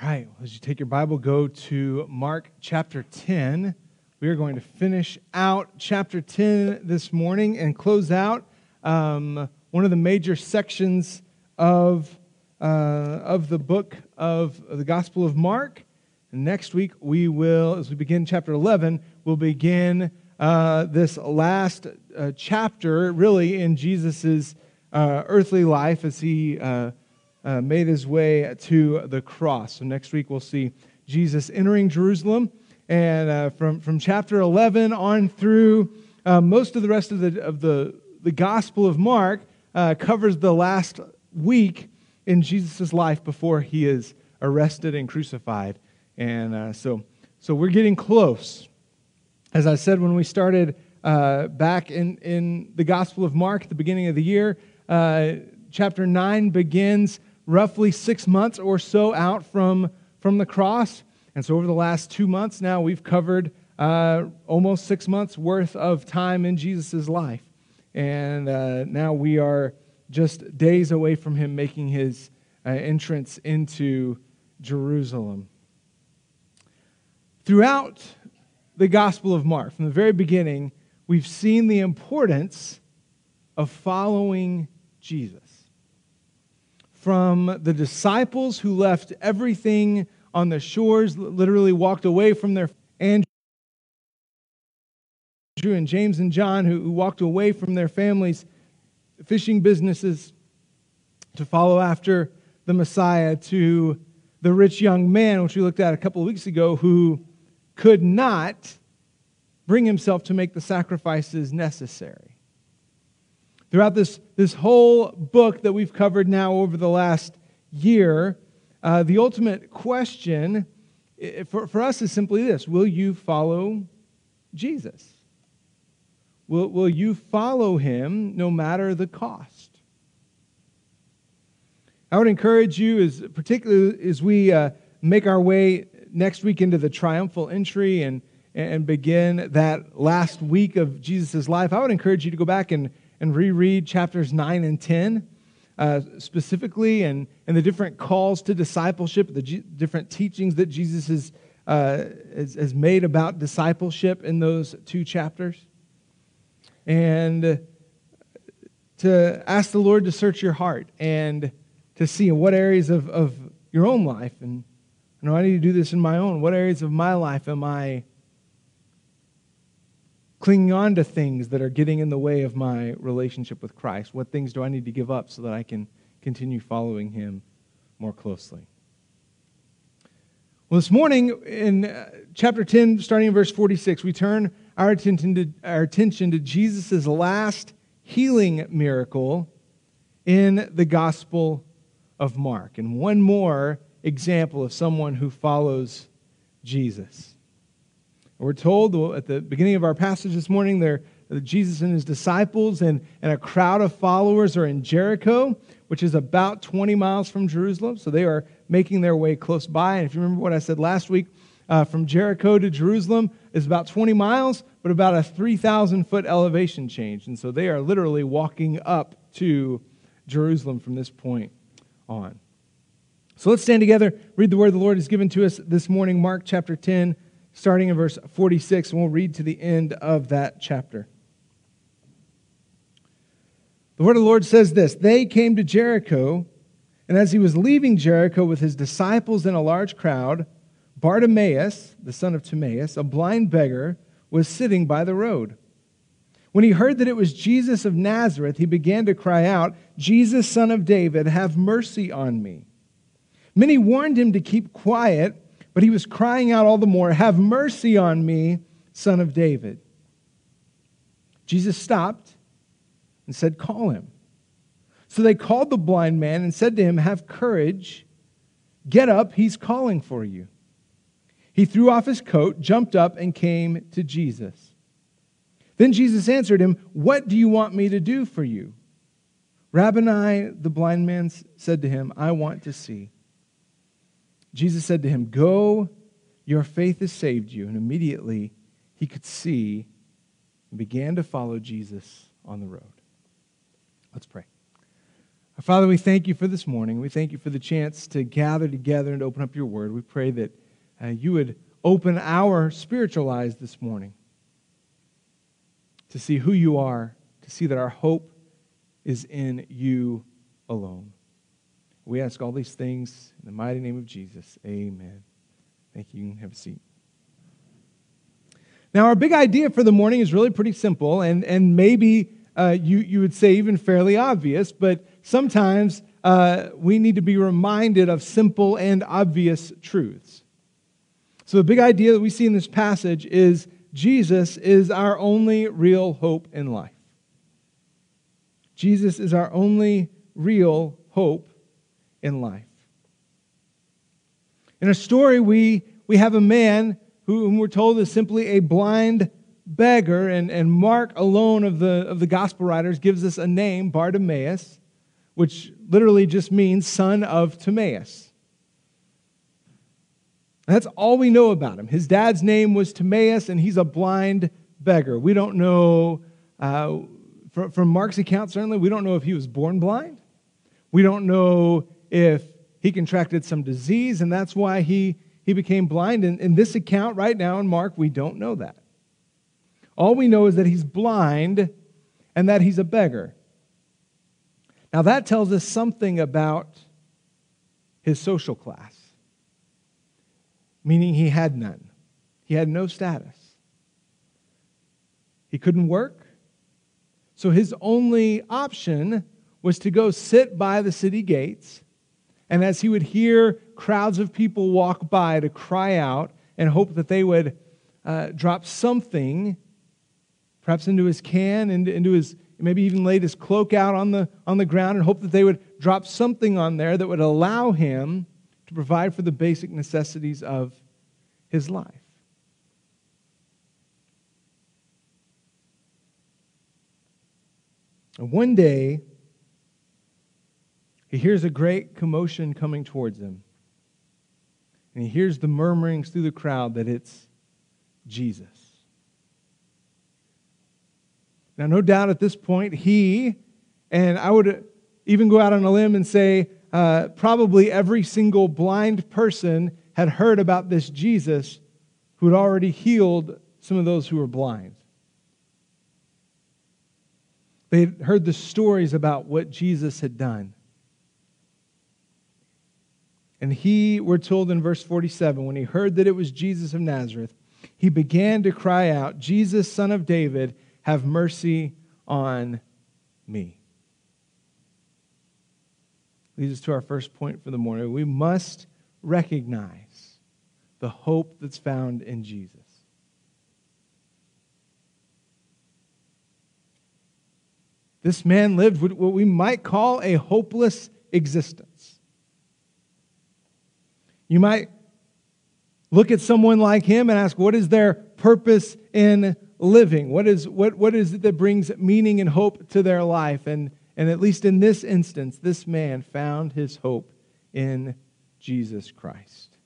All right, well, as you take your Bible, go to Mark chapter 10. We are going to finish out chapter 10 this morning and close out um, one of the major sections of, uh, of the book of the Gospel of Mark. And next week, we will, as we begin chapter 11, we'll begin uh, this last uh, chapter, really, in Jesus' uh, earthly life as he uh, made his way to the cross. So next week we'll see Jesus entering Jerusalem. And uh, from, from chapter 11 on through uh, most of the rest of the, of the, the Gospel of Mark uh, covers the last week in Jesus' life before he is arrested and crucified. And uh, so, so we're getting close. As I said when we started uh, back in, in the Gospel of Mark at the beginning of the year, chapter 9 begins roughly six months or so out from, from the cross. And so, over the last two months now, we've covered uh, almost six months worth of time in Jesus' life. And uh, now we are just days away from him making his uh, entrance into Jerusalem. Throughout the Gospel of Mark, from the very beginning, we've seen the importance of following Jesus from the disciples who left everything on the shores, literally walked away from their Andrew and James and John, who, who walked away from their families, fishing businesses, to follow after the Messiah, to the rich young man, which we looked at a couple of weeks ago, who could not bring himself to make the sacrifices necessary. Throughout this, this whole book that we've covered now over the last year, uh, the ultimate question for, for us is simply this Will you follow Jesus? Will, will you follow him no matter the cost? I would encourage you, as particularly as we uh, make our way next week into the triumphal entry and, and begin that last week of Jesus' life, I would encourage you to go back and and reread chapters 9 and 10 uh, specifically and, and the different calls to discipleship, the G- different teachings that Jesus has, uh, has, has, made about discipleship in those two chapters. And to ask the Lord to search your heart and to see in what areas of, of your own life, and I know I need to do this in my own, what areas of my life am I clinging on to things that are getting in the way of my relationship with Christ? What things do I need to give up so that I can continue following Him more closely? Well, this morning in uh, chapter 10, starting in verse 46, we turn our attention to, our attention to Jesus' last healing miracle in the Gospel of Mark. And one more example of someone who follows Jesus. We're told at the beginning of our passage this morning there Jesus and his disciples and, and a crowd of followers are in Jericho, which is about 20 miles from Jerusalem. So they are making their way close by. And if you remember what I said last week, uh, from Jericho to Jerusalem is about 20 miles, but about a 3,000 foot elevation change. And so they are literally walking up to Jerusalem from this point on. So let's stand together, read the word the Lord has given to us this morning, Mark chapter 10 starting in verse 46, and we'll read to the end of that chapter. The word of the Lord says this They came to Jericho, and as he was leaving Jericho with his disciples and a large crowd, Bartimaeus, the son of Timaeus, a blind beggar, was sitting by the road. When he heard that it was Jesus of Nazareth, he began to cry out, Jesus, son of David, have mercy on me. Many warned him to keep quiet but he was crying out all the more, Have mercy on me, son of David. Jesus stopped and said, Call him. So they called the blind man and said to him, Have courage, get up, he's calling for you. He threw off his coat, jumped up, and came to Jesus. Then Jesus answered him, What do you want me to do for you? Rabboni, the blind man said to him, I want to see. Jesus said to him, Go, your faith has saved you. And immediately he could see and began to follow Jesus on the road. Let's pray. Father, we thank you for this morning. We thank you for the chance to gather together and open up your word. We pray that uh, you would open our spiritual eyes this morning to see who you are, to see that our hope is in you alone. We ask all these things in the mighty name of Jesus. Amen. Thank you. Have a seat. Now, our big idea for the morning is really pretty simple, and, and maybe uh, you, you would say even fairly obvious, but sometimes uh, we need to be reminded of simple and obvious truths. So, the big idea that we see in this passage is Jesus is our only real hope in life. Jesus is our only real hope in life. In a story, we, we have a man whom we're told is simply a blind beggar, and, and Mark alone of the, of the gospel writers gives us a name, Bartimaeus, which literally just means son of Timaeus. That's all we know about him. His dad's name was Timaeus, and he's a blind beggar. We don't know, uh, from, from Mark's account, certainly, we don't know if he was born blind. We don't know if he contracted some disease, and that's why he, he became blind. In, in this account right now in Mark, we don't know that. All we know is that he's blind and that he's a beggar. Now, that tells us something about his social class meaning he had none. He had no status. He couldn't work. So his only option was to go sit by the city gates. And as he would hear crowds of people walk by, to cry out and hope that they would uh, drop something, perhaps into his can, into, into his, maybe even laid his cloak out on the, on the ground and hope that they would drop something on there that would allow him to provide for the basic necessities of his life. And one day, he hears a great commotion coming towards him. And he hears the murmurings through the crowd that it's Jesus. Now, no doubt at this point, he, and I would even go out on a limb and say, uh, probably every single blind person had heard about this Jesus who had already healed some of those who were blind. They had heard the stories about what Jesus had done. And he, we're told in verse 47, when he heard that it was Jesus of Nazareth, he began to cry out, Jesus, son of David, have mercy on me leads us to our first point for the morning. We must recognize the hope that's found in Jesus. This man lived what we might call a hopeless existence. You might look at someone like him and ask, what is their purpose in living? What is, what, what is it that brings meaning and hope to their life? And and at least in this instance, this man found his hope in Jesus Christ.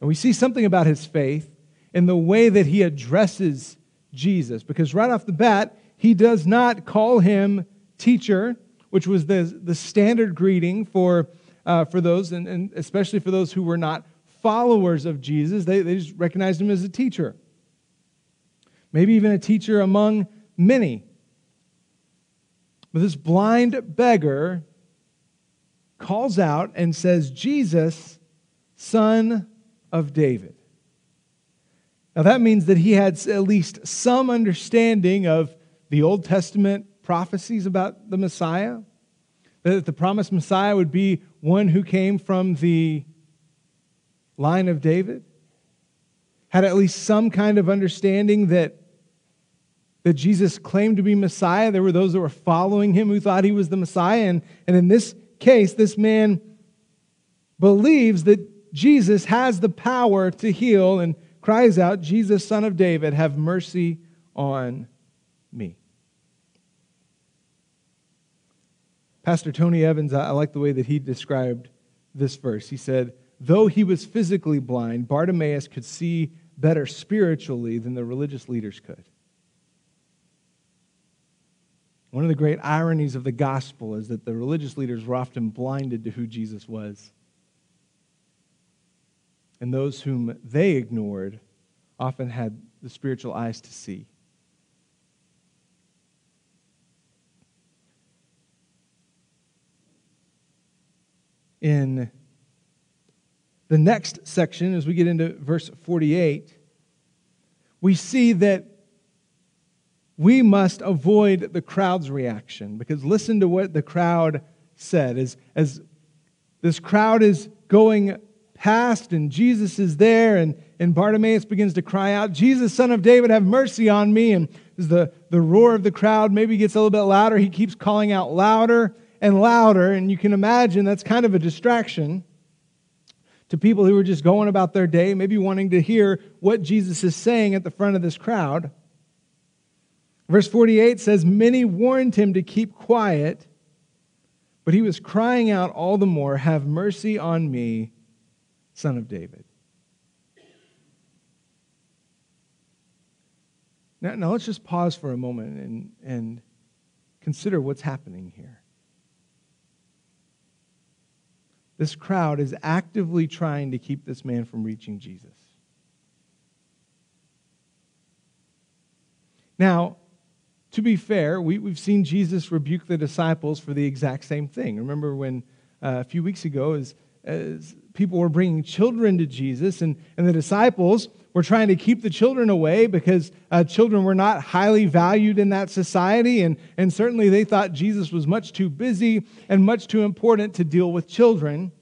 And we see something about his faith in the way that he addresses Jesus, because right off the bat, he does not call him teacher, which was the, the standard greeting for, uh, for those, and, and especially for those who were not followers of Jesus. They, they just recognized him as a teacher maybe even a teacher among many. But this blind beggar calls out and says, Jesus, son of David. Now that means that he had at least some understanding of the Old Testament prophecies about the Messiah, that the promised Messiah would be one who came from the line of David, had at least some kind of understanding that that Jesus claimed to be Messiah. There were those that were following him who thought he was the Messiah. And, and in this case, this man believes that Jesus has the power to heal and cries out, Jesus, son of David, have mercy on me. Pastor Tony Evans, I like the way that he described this verse. He said, Though he was physically blind, Bartimaeus could see better spiritually than the religious leaders could. One of the great ironies of the gospel is that the religious leaders were often blinded to who Jesus was. And those whom they ignored often had the spiritual eyes to see. In the next section, as we get into verse 48, we see that we must avoid the crowd's reaction. Because listen to what the crowd said. As, as this crowd is going past and Jesus is there and, and Bartimaeus begins to cry out, Jesus, son of David, have mercy on me. And the, the roar of the crowd maybe gets a little bit louder, he keeps calling out louder and louder. And you can imagine that's kind of a distraction to people who are just going about their day, maybe wanting to hear what Jesus is saying at the front of this crowd. Verse 48 says, Many warned him to keep quiet, but he was crying out all the more, Have mercy on me, son of David. Now, now let's just pause for a moment and, and consider what's happening here. This crowd is actively trying to keep this man from reaching Jesus. Now, to be fair, we, we've seen Jesus rebuke the disciples for the exact same thing. Remember when uh, a few weeks ago, as, as people were bringing children to Jesus, and, and the disciples were trying to keep the children away because uh, children were not highly valued in that society, and, and certainly they thought Jesus was much too busy and much too important to deal with children.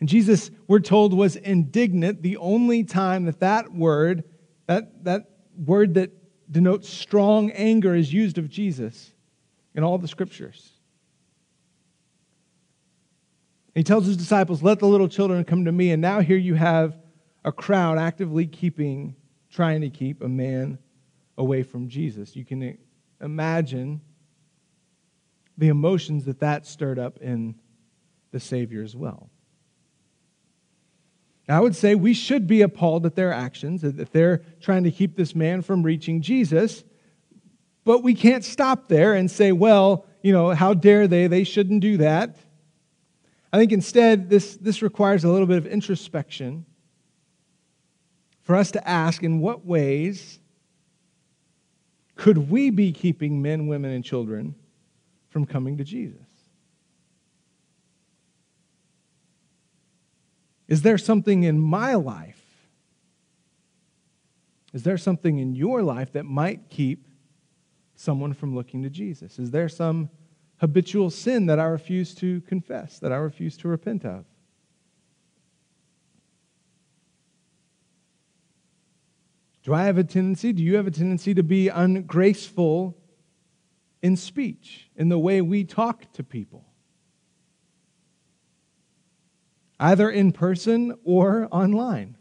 And Jesus, we're told, was indignant the only time that that word, that, that word that denotes strong anger is used of Jesus in all the scriptures. He tells his disciples, Let the little children come to me. And now here you have a crowd actively keeping, trying to keep a man away from Jesus. You can imagine the emotions that that stirred up in the Savior as well. I would say we should be appalled at their actions, that they're trying to keep this man from reaching Jesus. But we can't stop there and say, well, you know, how dare they? They shouldn't do that. I think instead, this, this requires a little bit of introspection for us to ask in what ways could we be keeping men, women, and children from coming to Jesus? Is there something in my life? Is there something in your life that might keep someone from looking to Jesus? Is there some habitual sin that I refuse to confess, that I refuse to repent of? Do I have a tendency, do you have a tendency to be ungraceful in speech, in the way we talk to people? either in person or online.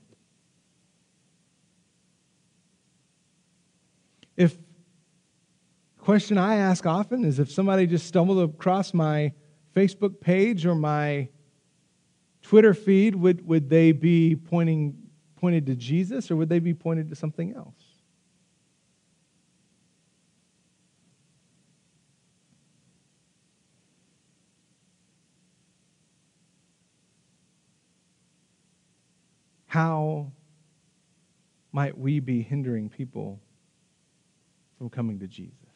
If question I ask often is if somebody just stumbled across my Facebook page or my Twitter feed, would, would they be pointing pointed to Jesus or would they be pointed to something else? How might we be hindering people from coming to Jesus?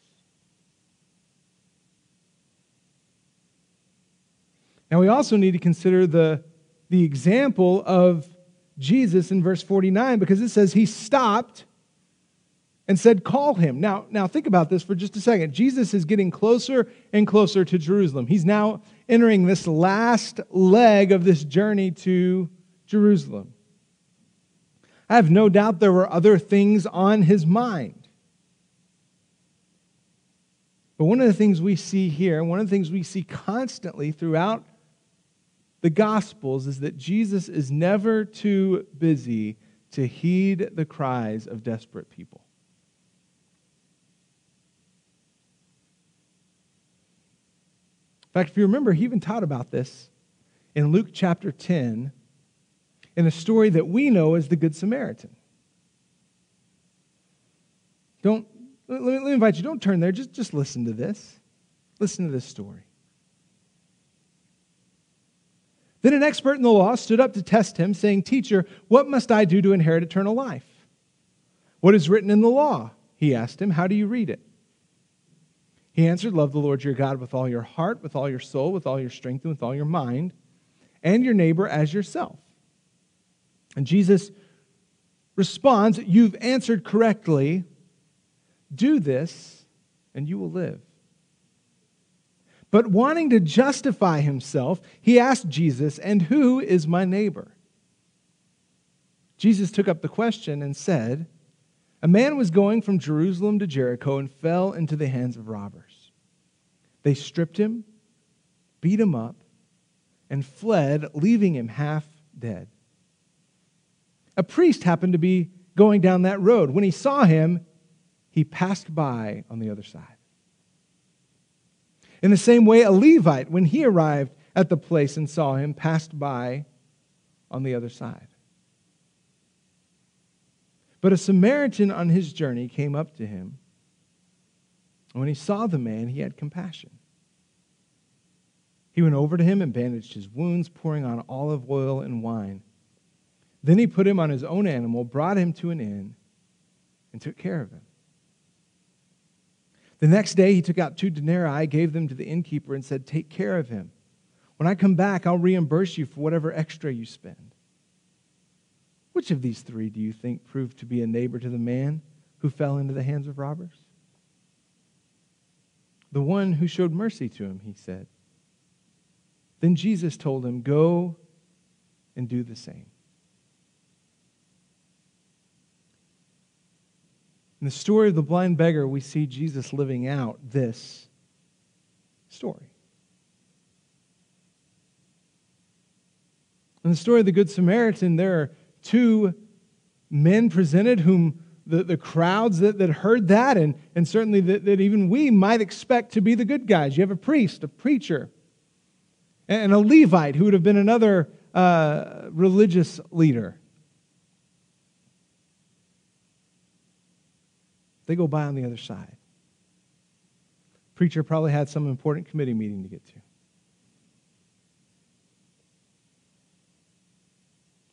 Now, we also need to consider the, the example of Jesus in verse 49 because it says he stopped and said, Call him. Now, now, think about this for just a second. Jesus is getting closer and closer to Jerusalem. He's now entering this last leg of this journey to Jerusalem. I have no doubt there were other things on his mind. But one of the things we see here, one of the things we see constantly throughout the Gospels, is that Jesus is never too busy to heed the cries of desperate people. In fact, if you remember, he even taught about this in Luke chapter 10 in a story that we know as the Good Samaritan. Don't Let me, let me invite you, don't turn there, just, just listen to this. Listen to this story. Then an expert in the law stood up to test him, saying, Teacher, what must I do to inherit eternal life? What is written in the law? He asked him, How do you read it? He answered, Love the Lord your God with all your heart, with all your soul, with all your strength, and with all your mind, and your neighbor as yourself. And Jesus responds, You've answered correctly. Do this, and you will live. But wanting to justify himself, he asked Jesus, And who is my neighbor? Jesus took up the question and said, A man was going from Jerusalem to Jericho and fell into the hands of robbers. They stripped him, beat him up, and fled, leaving him half dead. A priest happened to be going down that road. When he saw him, he passed by on the other side. In the same way, a Levite, when he arrived at the place and saw him, passed by on the other side. But a Samaritan on his journey came up to him. And when he saw the man, he had compassion. He went over to him and bandaged his wounds, pouring on olive oil and wine. Then he put him on his own animal, brought him to an inn, and took care of him. The next day, he took out two denarii, gave them to the innkeeper, and said, Take care of him. When I come back, I'll reimburse you for whatever extra you spend. Which of these three do you think proved to be a neighbor to the man who fell into the hands of robbers? The one who showed mercy to him, he said. Then Jesus told him, Go and do the same. In the story of the blind beggar, we see Jesus living out this story. In the story of the Good Samaritan, there are two men presented whom the, the crowds that, that heard that, and, and certainly that, that even we might expect to be the good guys. You have a priest, a preacher, and a Levite who would have been another uh, religious leader. They go by on the other side. Preacher probably had some important committee meeting to get to.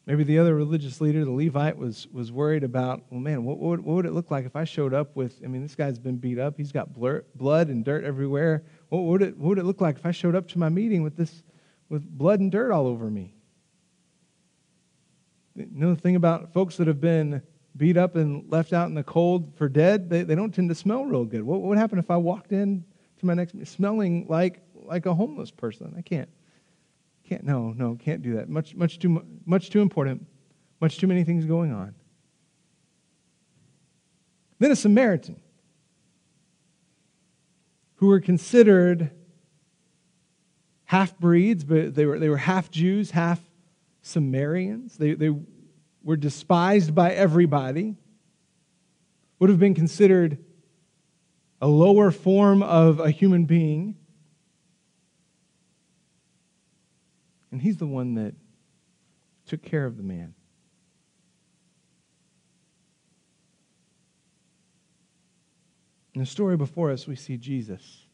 Maybe the other religious leader, the Levite, was, was worried about, well, man, what, what, what, would it look like if I showed up with, I mean, this guy's been beat up. He's got blur, blood and dirt everywhere. What would, it, what would it look like if I showed up to my meeting with this, with blood and dirt all over me? You know the thing about folks that have been beat up and left out in the cold for dead, they, they don't tend to smell real good. What would happen if I walked in to my next smelling like like a homeless person? I can't. Can't no, no, can't do that. Much much too much too important. Much too many things going on. Then a Samaritan who were considered half breeds, but they were, they were half Jews, half Samaritans. They, they were despised by everybody, would have been considered a lower form of a human being. And he's the one that took care of the man. In the story before us, we see Jesus.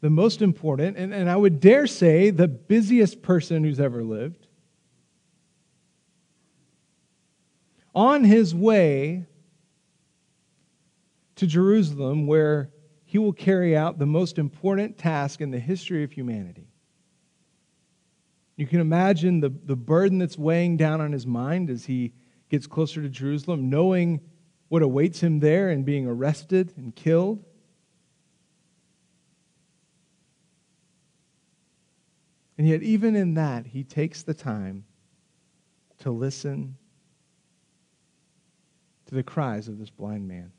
The most important, and, and I would dare say the busiest person who's ever lived. On his way to Jerusalem, where he will carry out the most important task in the history of humanity. You can imagine the, the burden that's weighing down on his mind as he gets closer to Jerusalem, knowing what awaits him there and being arrested and killed. And yet, even in that, he takes the time to listen to the cries of this blind man.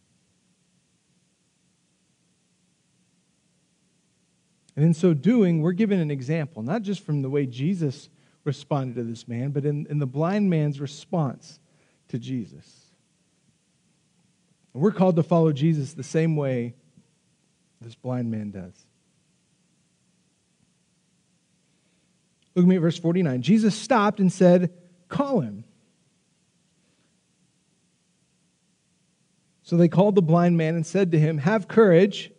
And in so doing, we're given an example, not just from the way Jesus responded to this man, but in, in the blind man's response to Jesus. And we're called to follow Jesus the same way this blind man does. Look at me at verse 49. Jesus stopped and said, Call him. So they called the blind man and said to him, Have courage,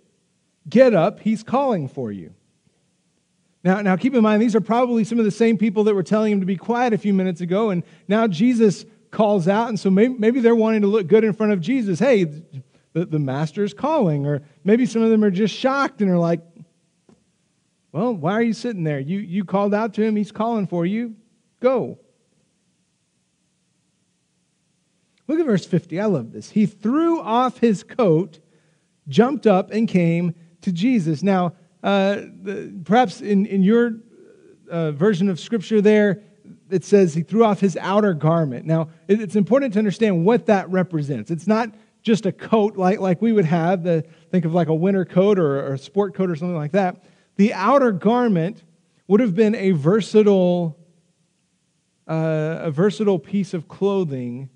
get up, he's calling for you. Now, now keep in mind, these are probably some of the same people that were telling him to be quiet a few minutes ago, and now Jesus calls out, and so maybe, maybe they're wanting to look good in front of Jesus. Hey, the, the master's calling. Or maybe some of them are just shocked and are like, Well, why are you sitting there? You, you called out to him, he's calling for you. Go. Look at verse 50. I love this. He threw off his coat, jumped up, and came to Jesus. Now, uh, the, perhaps in, in your uh, version of scripture there, it says he threw off his outer garment. Now, it, it's important to understand what that represents. It's not just a coat like, like we would have, the, think of like a winter coat or, or a sport coat or something like that. The outer garment would have been a versatile, uh, a versatile piece of clothing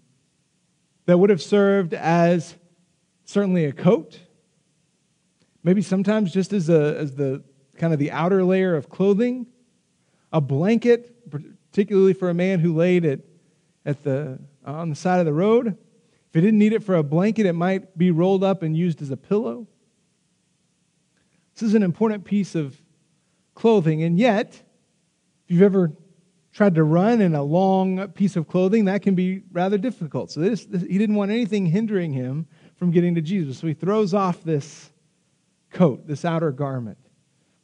that would have served as certainly a coat, maybe sometimes just as, a, as the kind of the outer layer of clothing, a blanket, particularly for a man who laid it at the, on the side of the road. If he didn't need it for a blanket, it might be rolled up and used as a pillow. This is an important piece of clothing, and yet, if you've ever tried to run in a long piece of clothing, that can be rather difficult. So this, this, he didn't want anything hindering him from getting to Jesus. So he throws off this coat, this outer garment,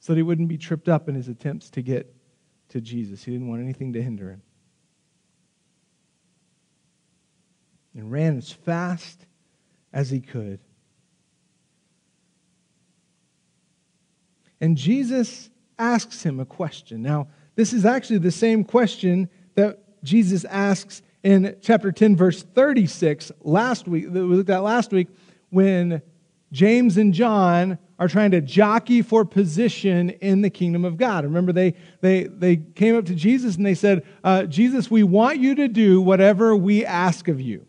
so that he wouldn't be tripped up in his attempts to get to Jesus. He didn't want anything to hinder him. And ran as fast as he could. And Jesus asks him a question. Now, this is actually the same question that Jesus asks in chapter 10, verse 36, last week, that we looked at last week, when James and John are trying to jockey for position in the kingdom of God. Remember, they, they, they came up to Jesus and they said, uh, Jesus, we want you to do whatever we ask of you.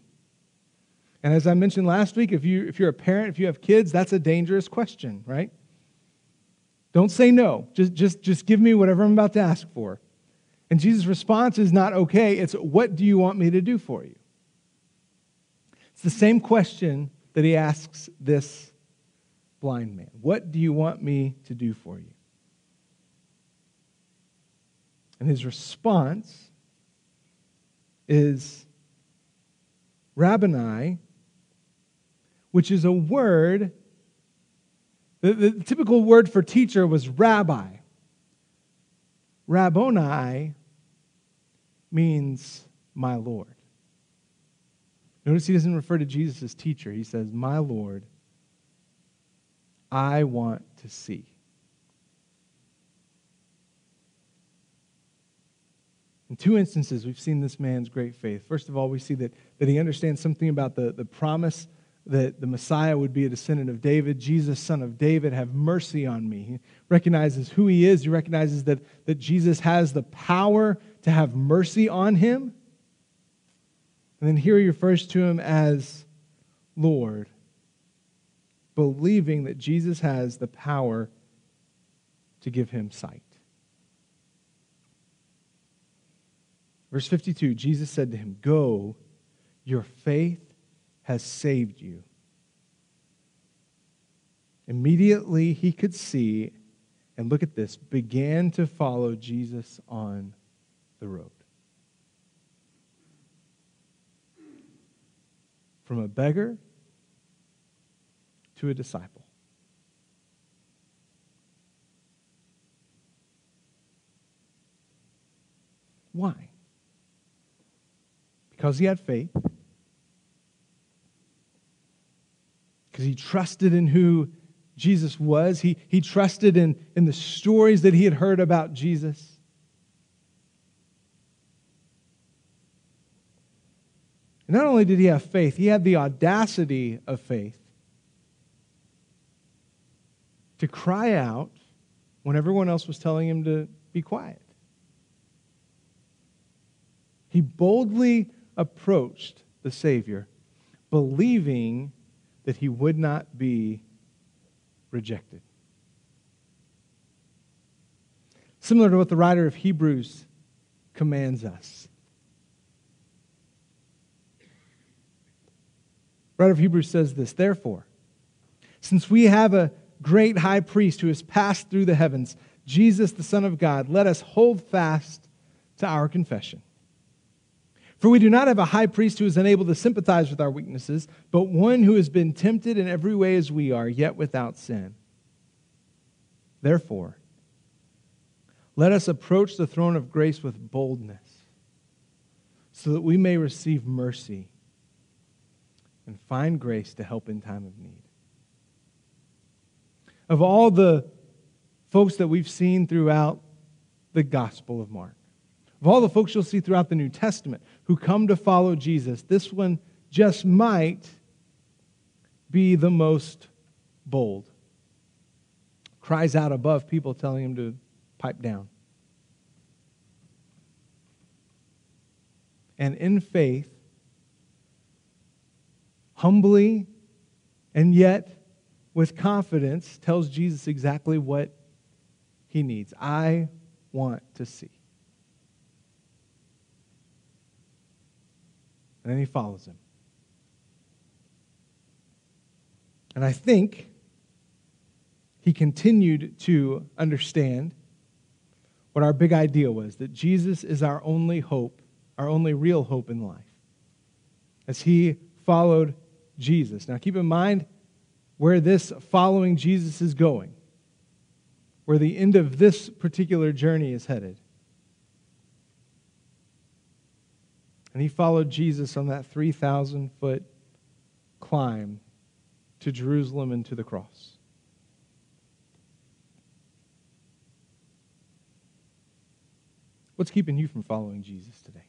And as I mentioned last week, if, you, if you're a parent, if you have kids, that's a dangerous question, right? Don't say no. Just, just, just give me whatever I'm about to ask for. And Jesus' response is not okay, it's what do you want me to do for you? It's the same question that he asks this blind man What do you want me to do for you? And his response is Rabboni, which is a word the, the typical word for teacher was rabbi. Rabboni means my Lord. Notice he doesn't refer to Jesus as teacher. He says, My Lord, I want to see. In two instances, we've seen this man's great faith. First of all, we see that, that he understands something about the, the promise that the Messiah would be a descendant of David, Jesus, son of David, have mercy on me. He recognizes who he is. He recognizes that, that Jesus has the power to have mercy on him. And then here he refers to him as Lord, believing that Jesus has the power to give him sight. Verse 52 Jesus said to him, Go, your faith has saved you. Immediately he could see, and look at this, began to follow Jesus on the road. From a beggar to a disciple. Why? Because he had faith because he trusted in who Jesus was. He, he trusted in, in the stories that he had heard about Jesus. And not only did he have faith, he had the audacity of faith to cry out when everyone else was telling him to be quiet. He boldly approached the Savior, believing that he would not be rejected. Similar to what the writer of Hebrews commands us. writer of Hebrews says this Therefore, since we have a great high priest who has passed through the heavens, Jesus, the Son of God, let us hold fast to our confession. For we do not have a high priest who is unable to sympathize with our weaknesses, but one who has been tempted in every way as we are, yet without sin. Therefore, let us approach the throne of grace with boldness, so that we may receive mercy and find grace to help in time of need. Of all the folks that we've seen throughout the Gospel of Mark, of all the folks you'll see throughout the New Testament who come to follow Jesus, this one just might be the most bold. Cries out above people telling him to pipe down. And in faith, humbly and yet with confidence, tells Jesus exactly what he needs. I want to see. And then he follows him. And I think he continued to understand what our big idea was that Jesus is our only hope, our only real hope in life. As he followed Jesus. Now keep in mind where this following Jesus is going, where the end of this particular journey is headed. And he followed Jesus on that 3,000 foot climb to Jerusalem and to the cross. What's keeping you from following Jesus today?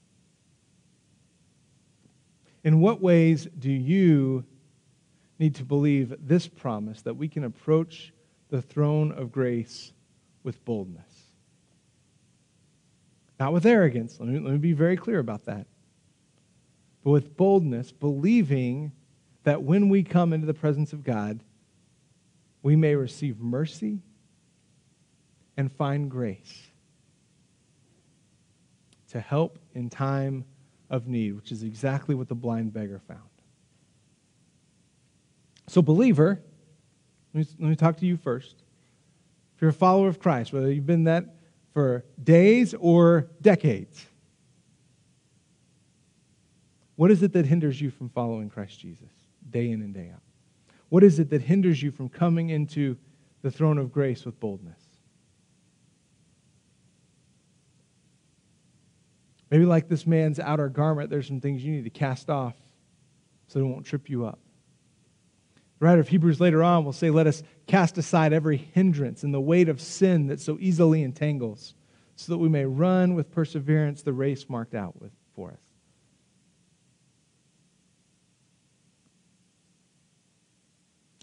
In what ways do you need to believe this promise that we can approach the throne of grace with boldness? Not with arrogance. Let me, let me be very clear about that. But with boldness, believing that when we come into the presence of God, we may receive mercy and find grace to help in time of need, which is exactly what the blind beggar found. So, believer, let me, talk to you first. If you're a follower of Christ, whether you've been that for days or decades, what is it that hinders you from following Christ Jesus day in and day out? What is it that hinders you from coming into the throne of grace with boldness? Maybe, like this man's outer garment, there's some things you need to cast off so it won't trip you up. The writer of Hebrews later on will say, Let us cast aside every hindrance and the weight of sin that so easily entangles, so that we may run with perseverance the race marked out with, for us.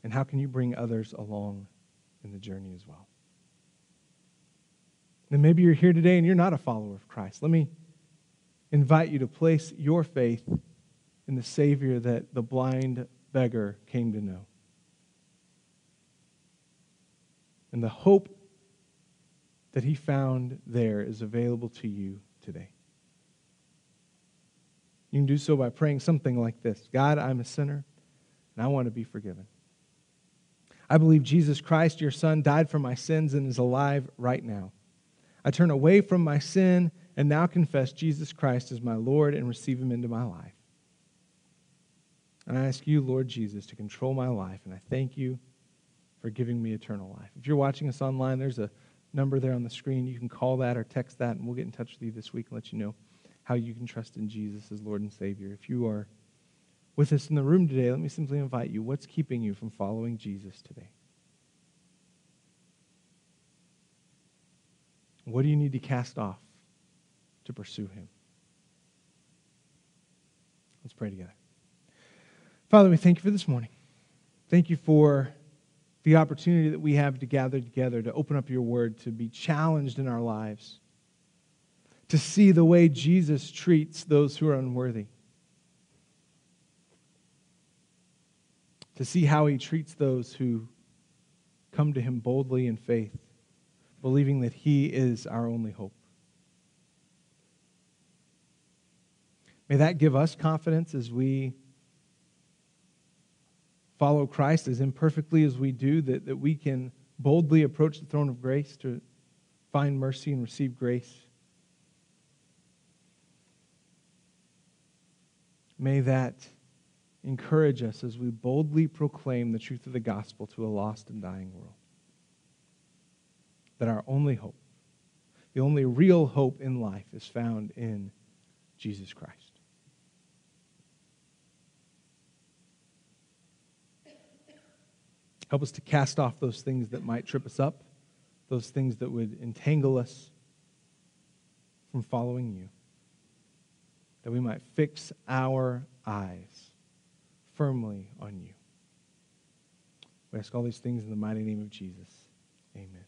And how can you bring others along in the journey as well? And maybe you're here today and you're not a follower of Christ. Let me invite you to place your faith in the Savior that the blind beggar came to know. And the hope that he found there is available to you today. You can do so by praying something like this God, I'm a sinner, and I want to be forgiven. I believe Jesus Christ, your Son, died for my sins and is alive right now. I turn away from my sin and now confess Jesus Christ as my Lord and receive him into my life. And I ask you, Lord Jesus, to control my life, and I thank you for giving me eternal life. If you're watching us online, there's a number there on the screen. You can call that or text that, and we'll get in touch with you this week and let you know how you can trust in Jesus as Lord and Savior. If you are with us in the room today, let me simply invite you what's keeping you from following Jesus today? What do you need to cast off? to pursue him. Let's pray together. Father, we thank you for this morning. Thank you for the opportunity that we have to gather together, to open up your word, to be challenged in our lives, to see the way Jesus treats those who are unworthy, to see how he treats those who come to him boldly in faith, believing that he is our only hope. May that give us confidence as we follow Christ as imperfectly as we do, that, that we can boldly approach the throne of grace to find mercy and receive grace. May that encourage us as we boldly proclaim the truth of the gospel to a lost and dying world. That our only hope, the only real hope in life, is found in Jesus Christ. Help us to cast off those things that might trip us up, those things that would entangle us from following you, that we might fix our eyes firmly on you. We ask all these things in the mighty name of Jesus. Amen.